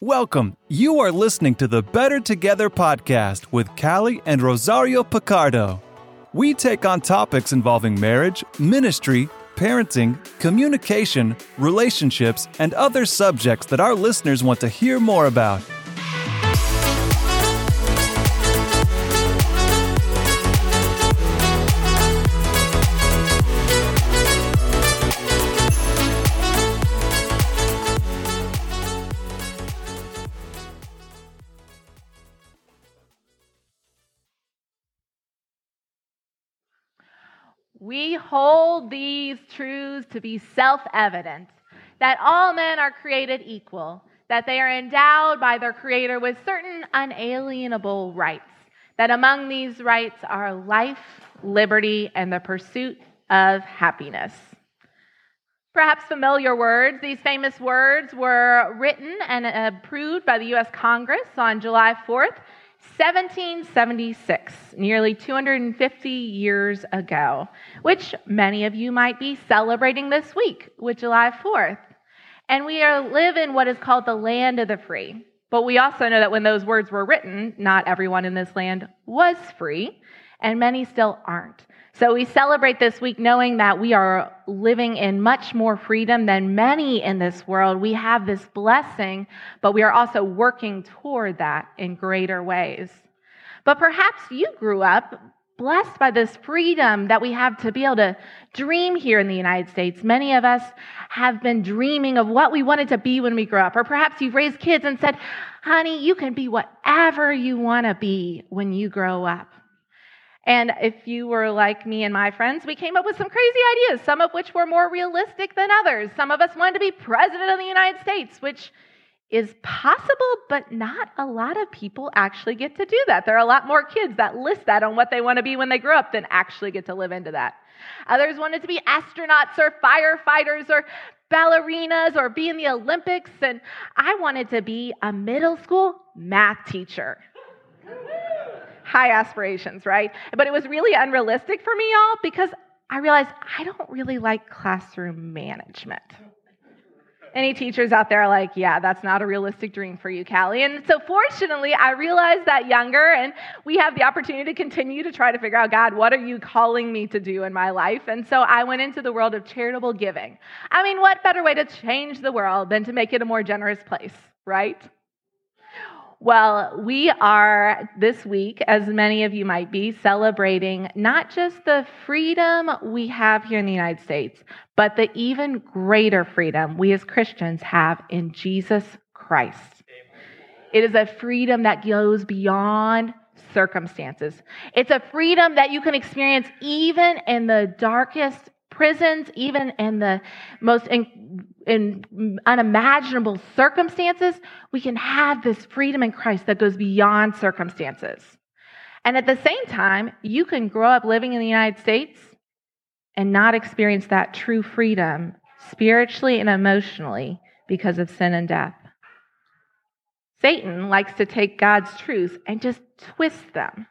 Welcome. You are listening to the Better Together podcast with Callie and Rosario Picardo. We take on topics involving marriage, ministry, parenting, communication, relationships, and other subjects that our listeners want to hear more about. We hold these truths to be self evident that all men are created equal, that they are endowed by their Creator with certain unalienable rights, that among these rights are life, liberty, and the pursuit of happiness. Perhaps familiar words, these famous words were written and approved by the U.S. Congress on July 4th, 1776, nearly 250 years ago, which many of you might be celebrating this week with July 4th. And we are, live in what is called the land of the free. But we also know that when those words were written, not everyone in this land was free, and many still aren't. So we celebrate this week knowing that we are living in much more freedom than many in this world. We have this blessing, but we are also working toward that in greater ways. But perhaps you grew up blessed by this freedom that we have to be able to dream here in the United States. Many of us have been dreaming of what we wanted to be when we grew up. Or perhaps you've raised kids and said, honey, you can be whatever you want to be when you grow up. And if you were like me and my friends, we came up with some crazy ideas, some of which were more realistic than others. Some of us wanted to be president of the United States, which is possible, but not a lot of people actually get to do that. There are a lot more kids that list that on what they want to be when they grow up than actually get to live into that. Others wanted to be astronauts or firefighters or ballerinas or be in the Olympics. And I wanted to be a middle school math teacher high aspirations, right? But it was really unrealistic for me, y'all, because I realized I don't really like classroom management. Any teachers out there like, yeah, that's not a realistic dream for you, Callie. And so fortunately, I realized that younger, and we have the opportunity to continue to try to figure out, God, what are you calling me to do in my life? And so I went into the world of charitable giving. I mean, what better way to change the world than to make it a more generous place, right? Well, we are this week, as many of you might be, celebrating not just the freedom we have here in the United States, but the even greater freedom we as Christians have in Jesus Christ. It is a freedom that goes beyond circumstances. It's a freedom that you can experience even in the darkest prisons, even in the most in, in unimaginable circumstances, we can have this freedom in Christ that goes beyond circumstances. And at the same time, you can grow up living in the United States and not experience that true freedom spiritually and emotionally because of sin and death. Satan likes to take God's truth and just twist them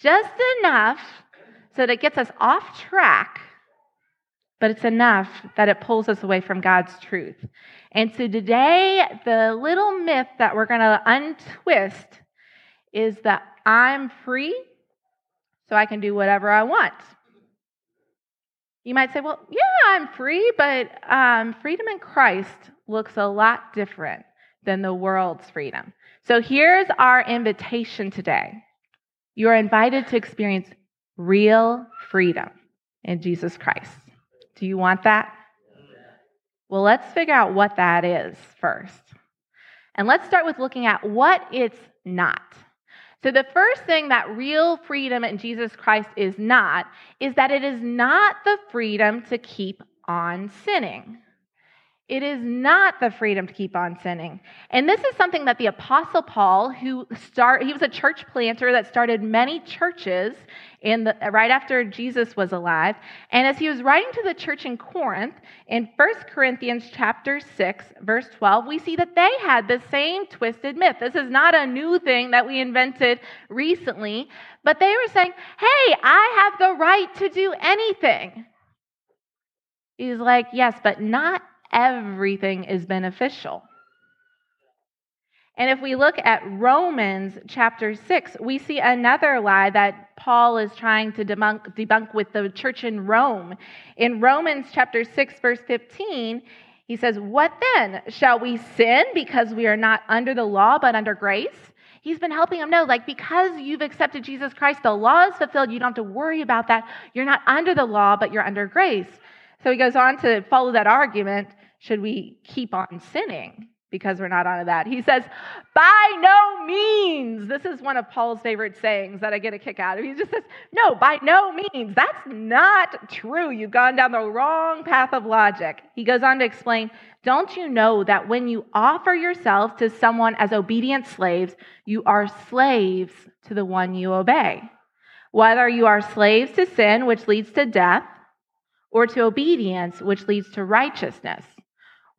just enough so that it gets us off track but it's enough that it pulls us away from God's truth. And so today, the little myth that we're going to untwist is that I'm free, so I can do whatever I want. You might say, well, yeah, I'm free, but um, freedom in Christ looks a lot different than the world's freedom. So here's our invitation today. You are invited to experience real freedom in Jesus Christ. Do you want that? Well, let's figure out what that is first. And let's start with looking at what it's not. So, the first thing that real freedom in Jesus Christ is not is that it is not the freedom to keep on sinning. It is not the freedom to keep on sinning. And this is something that the apostle Paul, who start he was a church planter that started many churches in the, right after Jesus was alive. And as he was writing to the church in Corinth, in 1 Corinthians chapter 6, verse 12, we see that they had the same twisted myth. This is not a new thing that we invented recently, but they were saying, "Hey, I have the right to do anything." He's like, "Yes, but not everything is beneficial. And if we look at Romans chapter 6, we see another lie that Paul is trying to debunk, debunk with the church in Rome. In Romans chapter 6, verse 15, he says, What then? Shall we sin because we are not under the law but under grace? He's been helping them know, like, because you've accepted Jesus Christ, the law is fulfilled. You don't have to worry about that. You're not under the law, but you're under grace. So he goes on to follow that argument. Should we keep on sinning? Because we're not onto that. He says, by no means. This is one of Paul's favorite sayings that I get a kick out of. He just says, no, by no means. That's not true. You've gone down the wrong path of logic. He goes on to explain, don't you know that when you offer yourselves to someone as obedient slaves, you are slaves to the one you obey? Whether you are slaves to sin, which leads to death, or to obedience, which leads to righteousness.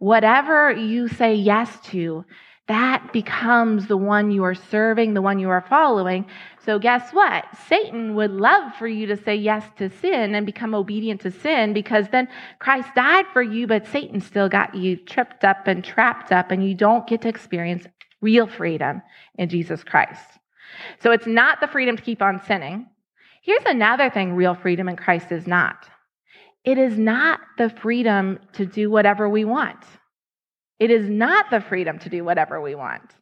Whatever you say yes to, that becomes the one you are serving, the one you are following. So, guess what? Satan would love for you to say yes to sin and become obedient to sin because then Christ died for you, but Satan still got you tripped up and trapped up, and you don't get to experience real freedom in Jesus Christ. So, it's not the freedom to keep on sinning. Here's another thing real freedom in Christ is not it is not the freedom to do whatever we want. It is not the freedom to do whatever we want.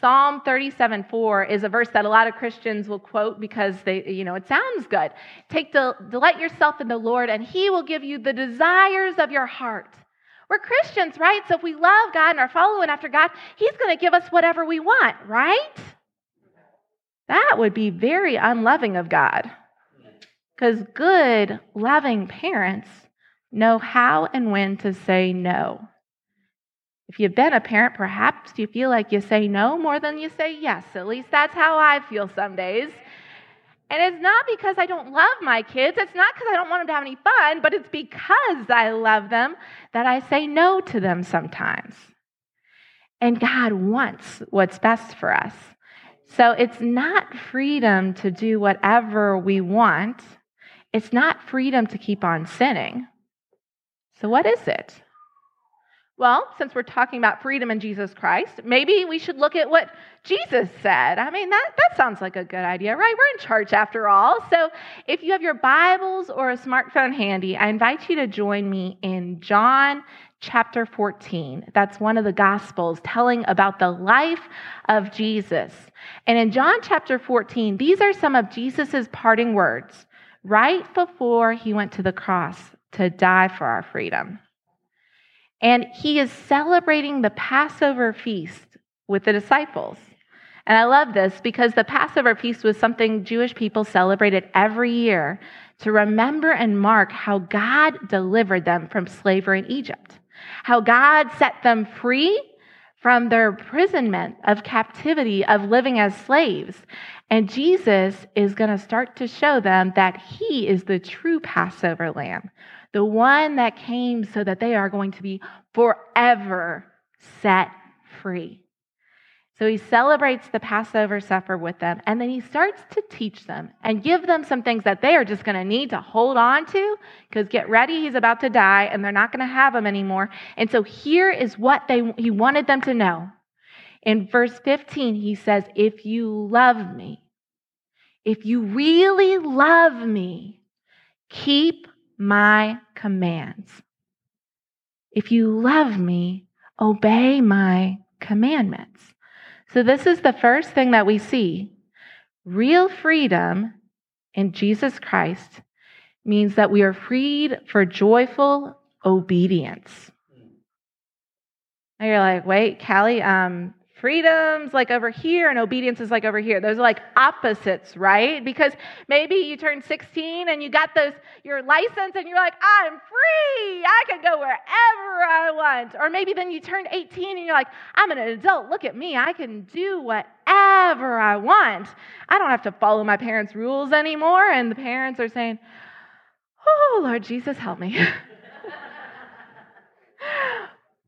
Psalm 37 4 is a verse that a lot of Christians will quote because they, you know, it sounds good. Take del- delight yourself in the Lord, and He will give you the desires of your heart. We're Christians, right? So if we love God and are following after God, He's going to give us whatever we want, right? That would be very unloving of God. Because good, loving parents know how and when to say no. If you've been a parent, perhaps you feel like you say no more than you say yes. At least that's how I feel some days. And it's not because I don't love my kids. It's not because I don't want them to have any fun, but it's because I love them that I say no to them sometimes. And God wants what's best for us. So it's not freedom to do whatever we want, it's not freedom to keep on sinning. So, what is it? Well, since we're talking about freedom in Jesus Christ, maybe we should look at what Jesus said. I mean, that, that sounds like a good idea, right? We're in church after all. So if you have your Bibles or a smartphone handy, I invite you to join me in John chapter 14. That's one of the Gospels telling about the life of Jesus. And in John chapter 14, these are some of Jesus' parting words right before he went to the cross to die for our freedom. And he is celebrating the Passover feast with the disciples. And I love this because the Passover feast was something Jewish people celebrated every year to remember and mark how God delivered them from slavery in Egypt, how God set them free from their imprisonment of captivity of living as slaves, and Jesus is going to start to show them that he is the true Passover lamb, the one that came so that they are going to be forever set free. So he celebrates the Passover supper with them, and then he starts to teach them and give them some things that they are just going to need to hold on to because get ready, he's about to die, and they're not going to have him anymore. And so here is what they, he wanted them to know in verse 15, he says, If you love me, if you really love me, keep my commands. If you love me, obey my commandments. So, this is the first thing that we see. Real freedom in Jesus Christ means that we are freed for joyful obedience. Now you're like, wait, Callie, um, freedom's like over here and obedience is like over here. Those are like opposites, right? Because maybe you turn 16 and you got those your license and you're like, I'm free. I can go wherever I want. Or maybe then you turn 18 and you're like, I'm an adult. Look at me. I can do whatever I want. I don't have to follow my parents' rules anymore. And the parents are saying, Oh, Lord Jesus, help me.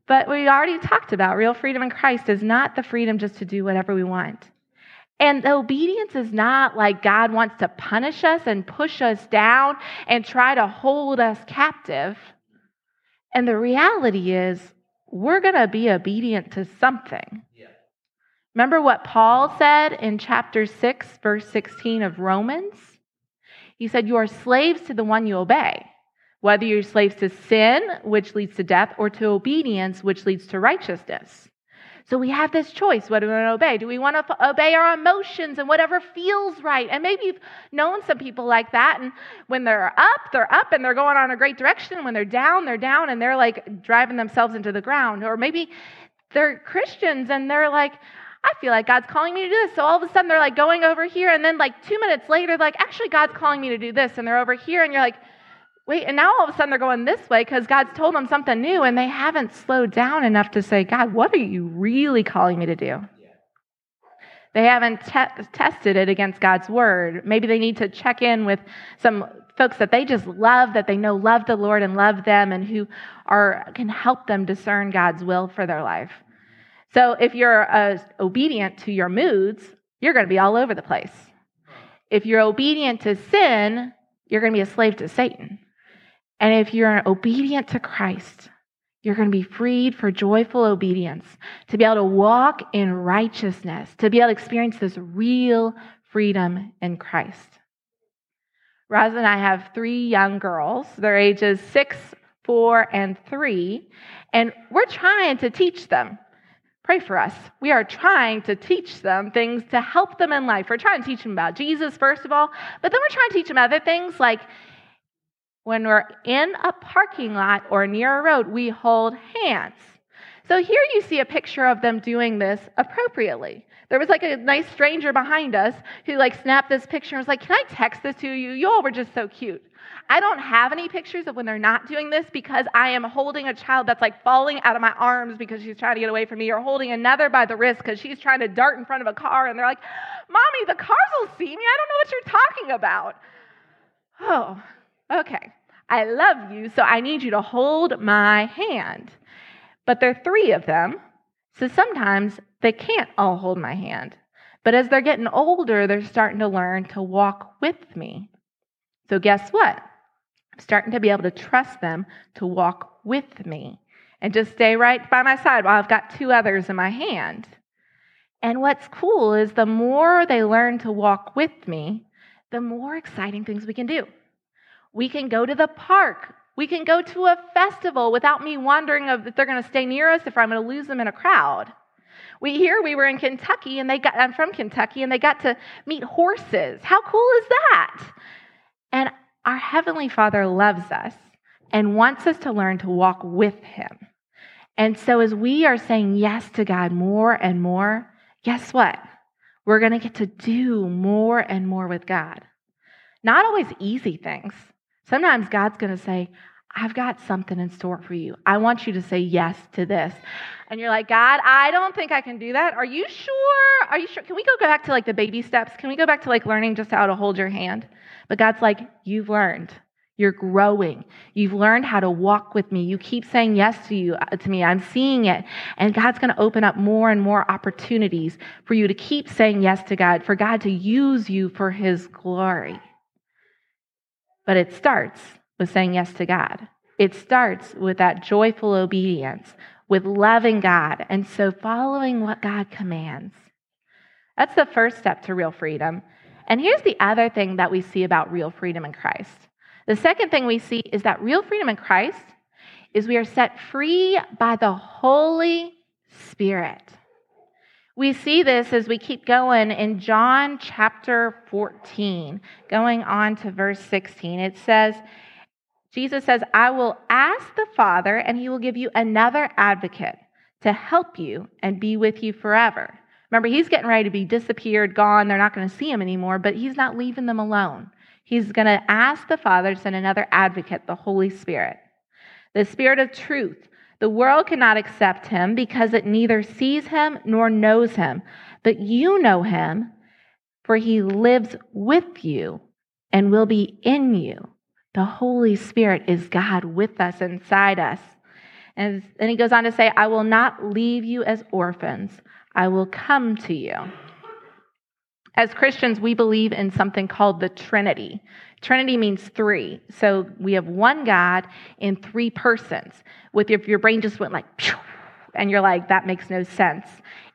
But we already talked about real freedom in Christ is not the freedom just to do whatever we want. And the obedience is not like God wants to punish us and push us down and try to hold us captive. And the reality is, we're going to be obedient to something. Yeah. Remember what Paul said in chapter 6, verse 16 of Romans? He said, You are slaves to the one you obey, whether you're slaves to sin, which leads to death, or to obedience, which leads to righteousness. So we have this choice. What do we want to obey? Do we want to obey our emotions and whatever feels right? And maybe you've known some people like that. And when they're up, they're up and they're going on a great direction. When they're down, they're down and they're like driving themselves into the ground. Or maybe they're Christians and they're like, I feel like God's calling me to do this. So all of a sudden they're like going over here. And then like two minutes later, like, actually, God's calling me to do this. And they're over here. And you're like, Wait, and now all of a sudden they're going this way because God's told them something new and they haven't slowed down enough to say, God, what are you really calling me to do? They haven't te- tested it against God's word. Maybe they need to check in with some folks that they just love, that they know love the Lord and love them, and who are can help them discern God's will for their life. So if you're uh, obedient to your moods, you're going to be all over the place. If you're obedient to sin, you're going to be a slave to Satan. And if you're obedient to Christ, you're going to be freed for joyful obedience, to be able to walk in righteousness, to be able to experience this real freedom in Christ. Roz and I have three young girls. They're ages six, four, and three. And we're trying to teach them. Pray for us. We are trying to teach them things to help them in life. We're trying to teach them about Jesus, first of all, but then we're trying to teach them other things like when we're in a parking lot or near a road, we hold hands. So here you see a picture of them doing this appropriately. There was like a nice stranger behind us who like snapped this picture and was like, "Can I text this to you? You all were just so cute." I don't have any pictures of when they're not doing this because I am holding a child that's like falling out of my arms because she's trying to get away from me, or holding another by the wrist because she's trying to dart in front of a car, and they're like, "Mommy, the cars will see me. I don't know what you're talking about." Oh, okay. I love you, so I need you to hold my hand. But there are three of them, so sometimes they can't all hold my hand. But as they're getting older, they're starting to learn to walk with me. So, guess what? I'm starting to be able to trust them to walk with me and just stay right by my side while I've got two others in my hand. And what's cool is the more they learn to walk with me, the more exciting things we can do. We can go to the park. We can go to a festival without me wondering if they're going to stay near us, if I'm going to lose them in a crowd. We here we were in Kentucky and they got I'm from Kentucky and they got to meet horses. How cool is that? And our heavenly Father loves us and wants us to learn to walk with him. And so as we are saying yes to God more and more, guess what? We're going to get to do more and more with God. Not always easy things. Sometimes God's going to say, I've got something in store for you. I want you to say yes to this. And you're like, God, I don't think I can do that. Are you sure? Are you sure? Can we go back to like the baby steps? Can we go back to like learning just how to hold your hand? But God's like, you've learned. You're growing. You've learned how to walk with me. You keep saying yes to you uh, to me. I'm seeing it. And God's going to open up more and more opportunities for you to keep saying yes to God, for God to use you for his glory. But it starts with saying yes to God. It starts with that joyful obedience, with loving God, and so following what God commands. That's the first step to real freedom. And here's the other thing that we see about real freedom in Christ. The second thing we see is that real freedom in Christ is we are set free by the Holy Spirit. We see this as we keep going in John chapter 14, going on to verse 16. It says, Jesus says, I will ask the Father, and he will give you another advocate to help you and be with you forever. Remember, he's getting ready to be disappeared, gone. They're not going to see him anymore, but he's not leaving them alone. He's going to ask the Father to send another advocate, the Holy Spirit, the Spirit of truth the world cannot accept him because it neither sees him nor knows him. But you know him, for he lives with you and will be in you. The Holy Spirit is God with us, inside us. And then he goes on to say, I will not leave you as orphans, I will come to you. As Christians, we believe in something called the Trinity. Trinity means three. So we have one God in three persons. With if your brain just went like, and you're like, that makes no sense.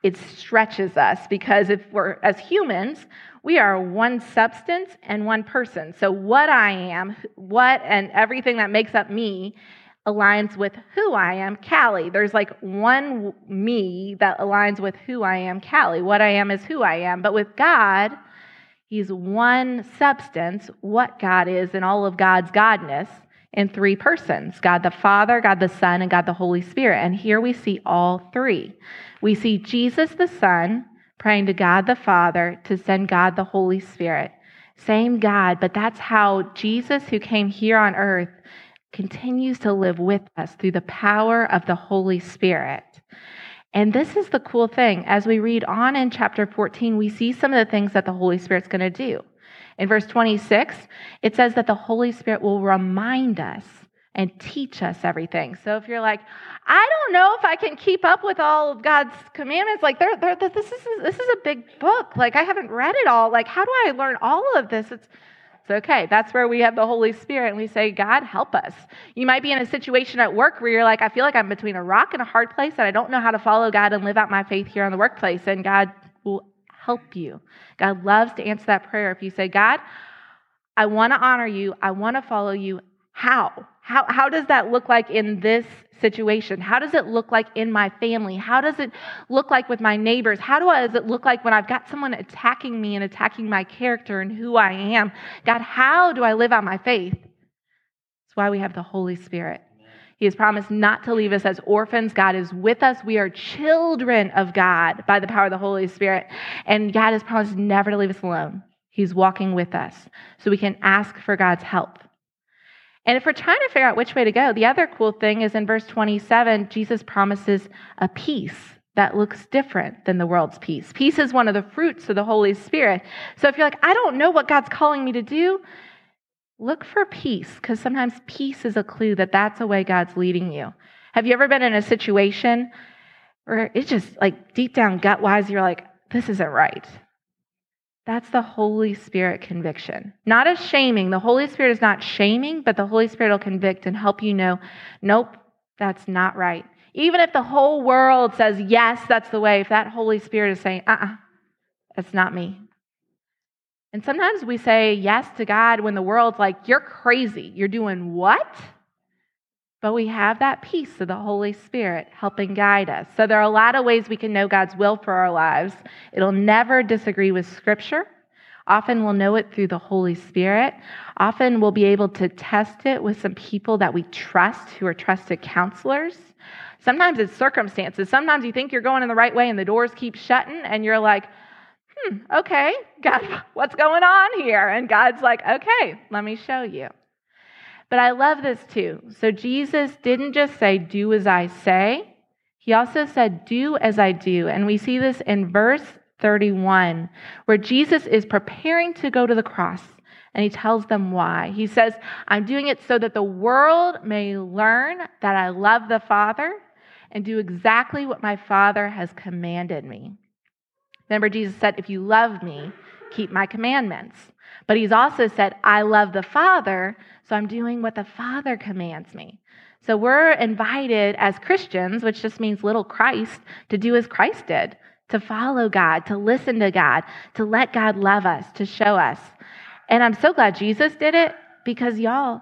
It stretches us because if we're, as humans, we are one substance and one person. So, what I am, what and everything that makes up me aligns with who I am, Callie. There's like one me that aligns with who I am, Callie. What I am is who I am. But with God, He's one substance, what God is, and all of God's Godness in three persons God the Father, God the Son, and God the Holy Spirit. And here we see all three. We see Jesus the Son praying to God the Father to send God the Holy Spirit. Same God, but that's how Jesus, who came here on earth, continues to live with us through the power of the Holy Spirit. And this is the cool thing. As we read on in chapter 14, we see some of the things that the Holy Spirit's going to do. In verse 26, it says that the Holy Spirit will remind us and teach us everything. So if you're like, I don't know if I can keep up with all of God's commandments, like they're, they're, this is this is a big book. Like I haven't read it all. Like how do I learn all of this? It's it's okay. That's where we have the Holy Spirit and we say, God, help us. You might be in a situation at work where you're like, I feel like I'm between a rock and a hard place and I don't know how to follow God and live out my faith here in the workplace. And God will help you. God loves to answer that prayer if you say, God, I want to honor you. I want to follow you. How? How, how does that look like in this situation? How does it look like in my family? How does it look like with my neighbors? How does it look like when I've got someone attacking me and attacking my character and who I am? God, how do I live out my faith? That's why we have the Holy Spirit. He has promised not to leave us as orphans. God is with us. We are children of God by the power of the Holy Spirit. And God has promised never to leave us alone. He's walking with us so we can ask for God's help. And if we're trying to figure out which way to go, the other cool thing is in verse 27, Jesus promises a peace that looks different than the world's peace. Peace is one of the fruits of the Holy Spirit. So if you're like, I don't know what God's calling me to do, look for peace because sometimes peace is a clue that that's a way God's leading you. Have you ever been in a situation where it's just like deep down gut wise, you're like, this isn't right? That's the Holy Spirit conviction. Not a shaming. The Holy Spirit is not shaming, but the Holy Spirit will convict and help you know, nope, that's not right. Even if the whole world says, yes, that's the way, if that Holy Spirit is saying, uh uh-uh, uh, that's not me. And sometimes we say yes to God when the world's like, you're crazy. You're doing what? But we have that peace of the Holy Spirit helping guide us. So there are a lot of ways we can know God's will for our lives. It'll never disagree with Scripture. Often we'll know it through the Holy Spirit. Often we'll be able to test it with some people that we trust who are trusted counselors. Sometimes it's circumstances. Sometimes you think you're going in the right way and the doors keep shutting and you're like, hmm, okay, God, what's going on here? And God's like, okay, let me show you. But I love this too. So Jesus didn't just say, Do as I say, he also said, Do as I do. And we see this in verse 31, where Jesus is preparing to go to the cross. And he tells them why. He says, I'm doing it so that the world may learn that I love the Father and do exactly what my Father has commanded me. Remember, Jesus said, If you love me, keep my commandments. But he's also said, I love the Father, so I'm doing what the Father commands me. So we're invited as Christians, which just means little Christ, to do as Christ did, to follow God, to listen to God, to let God love us, to show us. And I'm so glad Jesus did it because, y'all,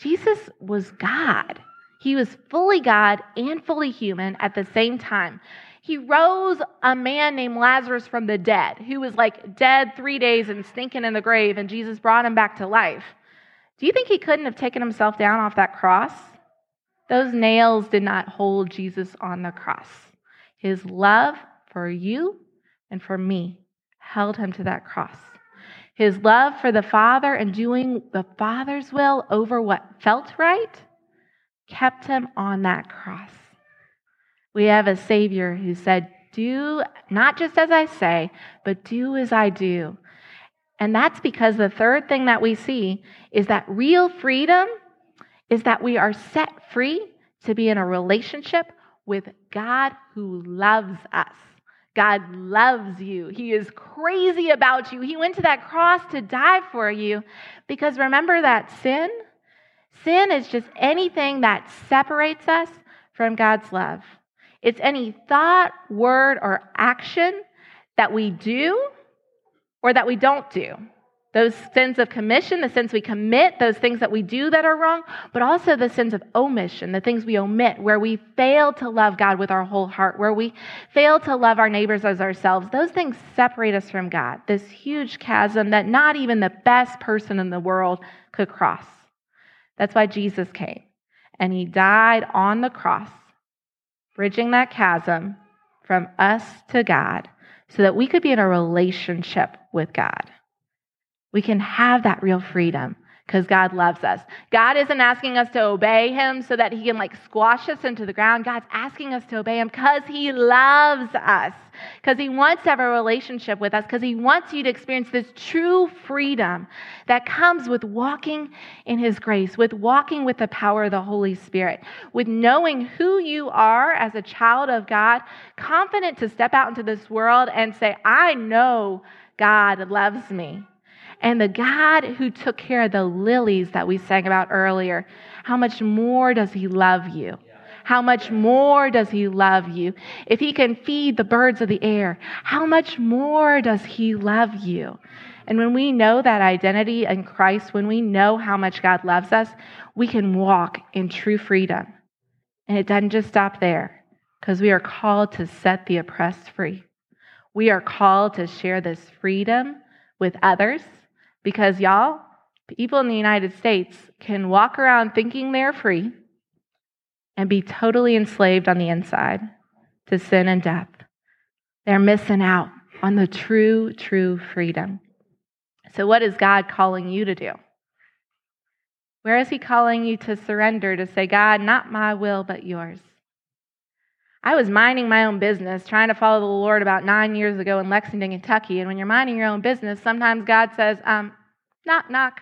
Jesus was God. He was fully God and fully human at the same time. He rose a man named Lazarus from the dead, who was like dead three days and stinking in the grave, and Jesus brought him back to life. Do you think he couldn't have taken himself down off that cross? Those nails did not hold Jesus on the cross. His love for you and for me held him to that cross. His love for the Father and doing the Father's will over what felt right kept him on that cross. We have a Savior who said, Do not just as I say, but do as I do. And that's because the third thing that we see is that real freedom is that we are set free to be in a relationship with God who loves us. God loves you. He is crazy about you. He went to that cross to die for you because remember that sin? Sin is just anything that separates us from God's love. It's any thought, word, or action that we do or that we don't do. Those sins of commission, the sins we commit, those things that we do that are wrong, but also the sins of omission, the things we omit, where we fail to love God with our whole heart, where we fail to love our neighbors as ourselves. Those things separate us from God, this huge chasm that not even the best person in the world could cross. That's why Jesus came. And he died on the cross, bridging that chasm from us to God so that we could be in a relationship with God. We can have that real freedom because God loves us. God isn't asking us to obey him so that he can like squash us into the ground. God's asking us to obey him because he loves us, because he wants to have a relationship with us, because he wants you to experience this true freedom that comes with walking in his grace, with walking with the power of the Holy Spirit, with knowing who you are as a child of God, confident to step out into this world and say, I know God loves me. And the God who took care of the lilies that we sang about earlier, how much more does he love you? How much more does he love you? If he can feed the birds of the air, how much more does he love you? And when we know that identity in Christ, when we know how much God loves us, we can walk in true freedom. And it doesn't just stop there, because we are called to set the oppressed free. We are called to share this freedom with others because, y'all, people in the United States can walk around thinking they're free and be totally enslaved on the inside to sin and death. They're missing out on the true, true freedom. So, what is God calling you to do? Where is He calling you to surrender, to say, God, not my will, but yours? I was minding my own business, trying to follow the Lord about nine years ago in Lexington, Kentucky. And when you're minding your own business, sometimes God says, um, knock, knock,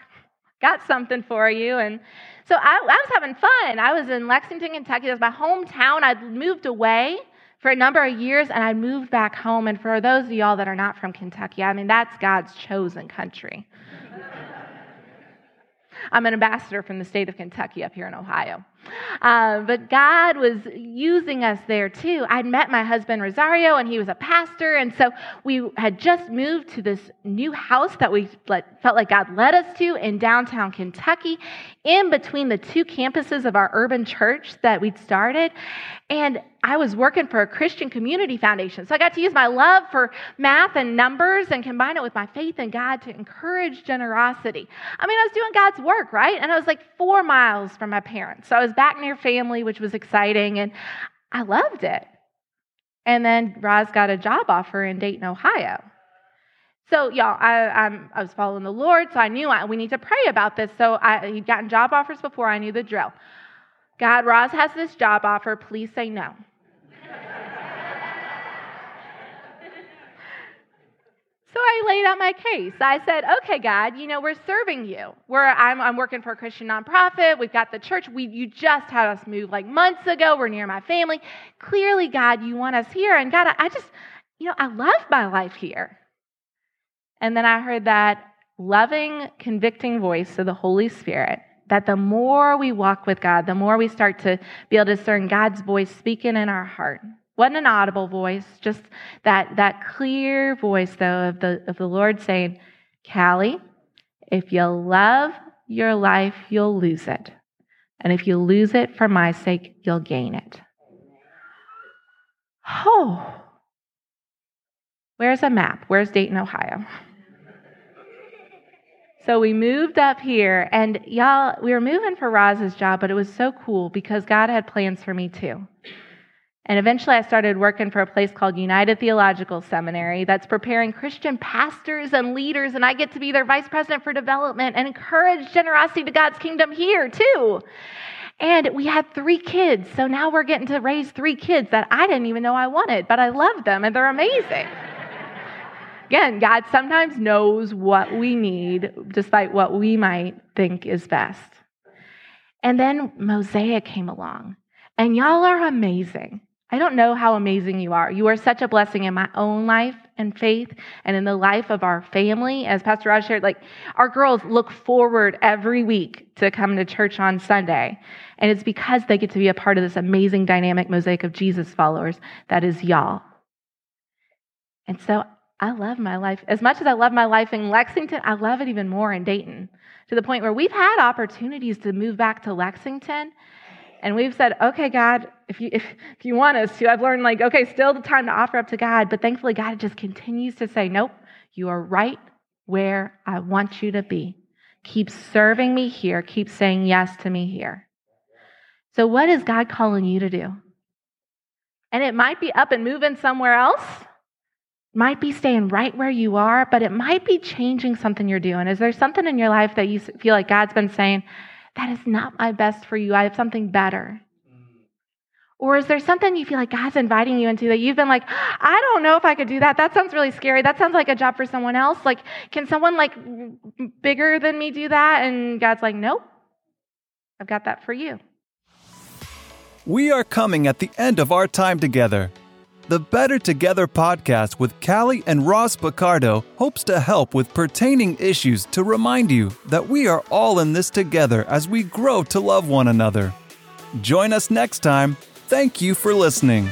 got something for you. And so I, I was having fun. I was in Lexington, Kentucky. That was my hometown. I'd moved away for a number of years and I moved back home. And for those of y'all that are not from Kentucky, I mean, that's God's chosen country. I'm an ambassador from the state of Kentucky up here in Ohio. Uh, but God was using us there too. I'd met my husband Rosario, and he was a pastor. And so we had just moved to this new house that we felt like God led us to in downtown Kentucky, in between the two campuses of our urban church that we'd started. And I was working for a Christian community foundation. So I got to use my love for math and numbers and combine it with my faith in God to encourage generosity. I mean, I was doing God's work, right? And I was like four miles from my parents. So I was back near family, which was exciting, and I loved it. And then Roz got a job offer in Dayton, Ohio. So, y'all, I, I'm, i was following the Lord, so I knew I, we need to pray about this. So, I, he'd gotten job offers before I knew the drill. God, Roz has this job offer. Please say no. So I laid out my case. I said, okay, God, you know, we're serving you. We're, I'm, I'm working for a Christian nonprofit. We've got the church. We, you just had us move like months ago. We're near my family. Clearly, God, you want us here. And God, I just, you know, I love my life here. And then I heard that loving, convicting voice of the Holy Spirit that the more we walk with God, the more we start to be able to discern God's voice speaking in our heart. Wasn't an audible voice, just that, that clear voice, though, of the, of the Lord saying, Callie, if you love your life, you'll lose it. And if you lose it for my sake, you'll gain it. Oh, where's a map? Where's Dayton, Ohio? So we moved up here, and y'all, we were moving for Roz's job, but it was so cool because God had plans for me too. And eventually I started working for a place called United Theological Seminary that's preparing Christian pastors and leaders, and I get to be their vice president for development and encourage generosity to God's kingdom here too. And we had three kids, so now we're getting to raise three kids that I didn't even know I wanted, but I love them and they're amazing. Again, God sometimes knows what we need despite what we might think is best. And then Mosaic came along, and y'all are amazing. I don't know how amazing you are. You are such a blessing in my own life and faith and in the life of our family. As Pastor Raj shared, like our girls look forward every week to come to church on Sunday. And it's because they get to be a part of this amazing dynamic mosaic of Jesus followers that is y'all. And so I love my life. As much as I love my life in Lexington, I love it even more in Dayton to the point where we've had opportunities to move back to Lexington. And we've said, okay, God, if you, if, if you want us to, I've learned like, okay, still the time to offer up to God. But thankfully, God just continues to say, nope, you are right where I want you to be. Keep serving me here. Keep saying yes to me here. So, what is God calling you to do? And it might be up and moving somewhere else might be staying right where you are, but it might be changing something you're doing. Is there something in your life that you feel like God's been saying, that is not my best for you? I have something better. Or is there something you feel like God's inviting you into that you've been like, I don't know if I could do that. That sounds really scary. That sounds like a job for someone else. Like, can someone like bigger than me do that? And God's like, nope, I've got that for you. We are coming at the end of our time together. The Better Together podcast with Callie and Ross Picardo hopes to help with pertaining issues to remind you that we are all in this together as we grow to love one another. Join us next time. Thank you for listening.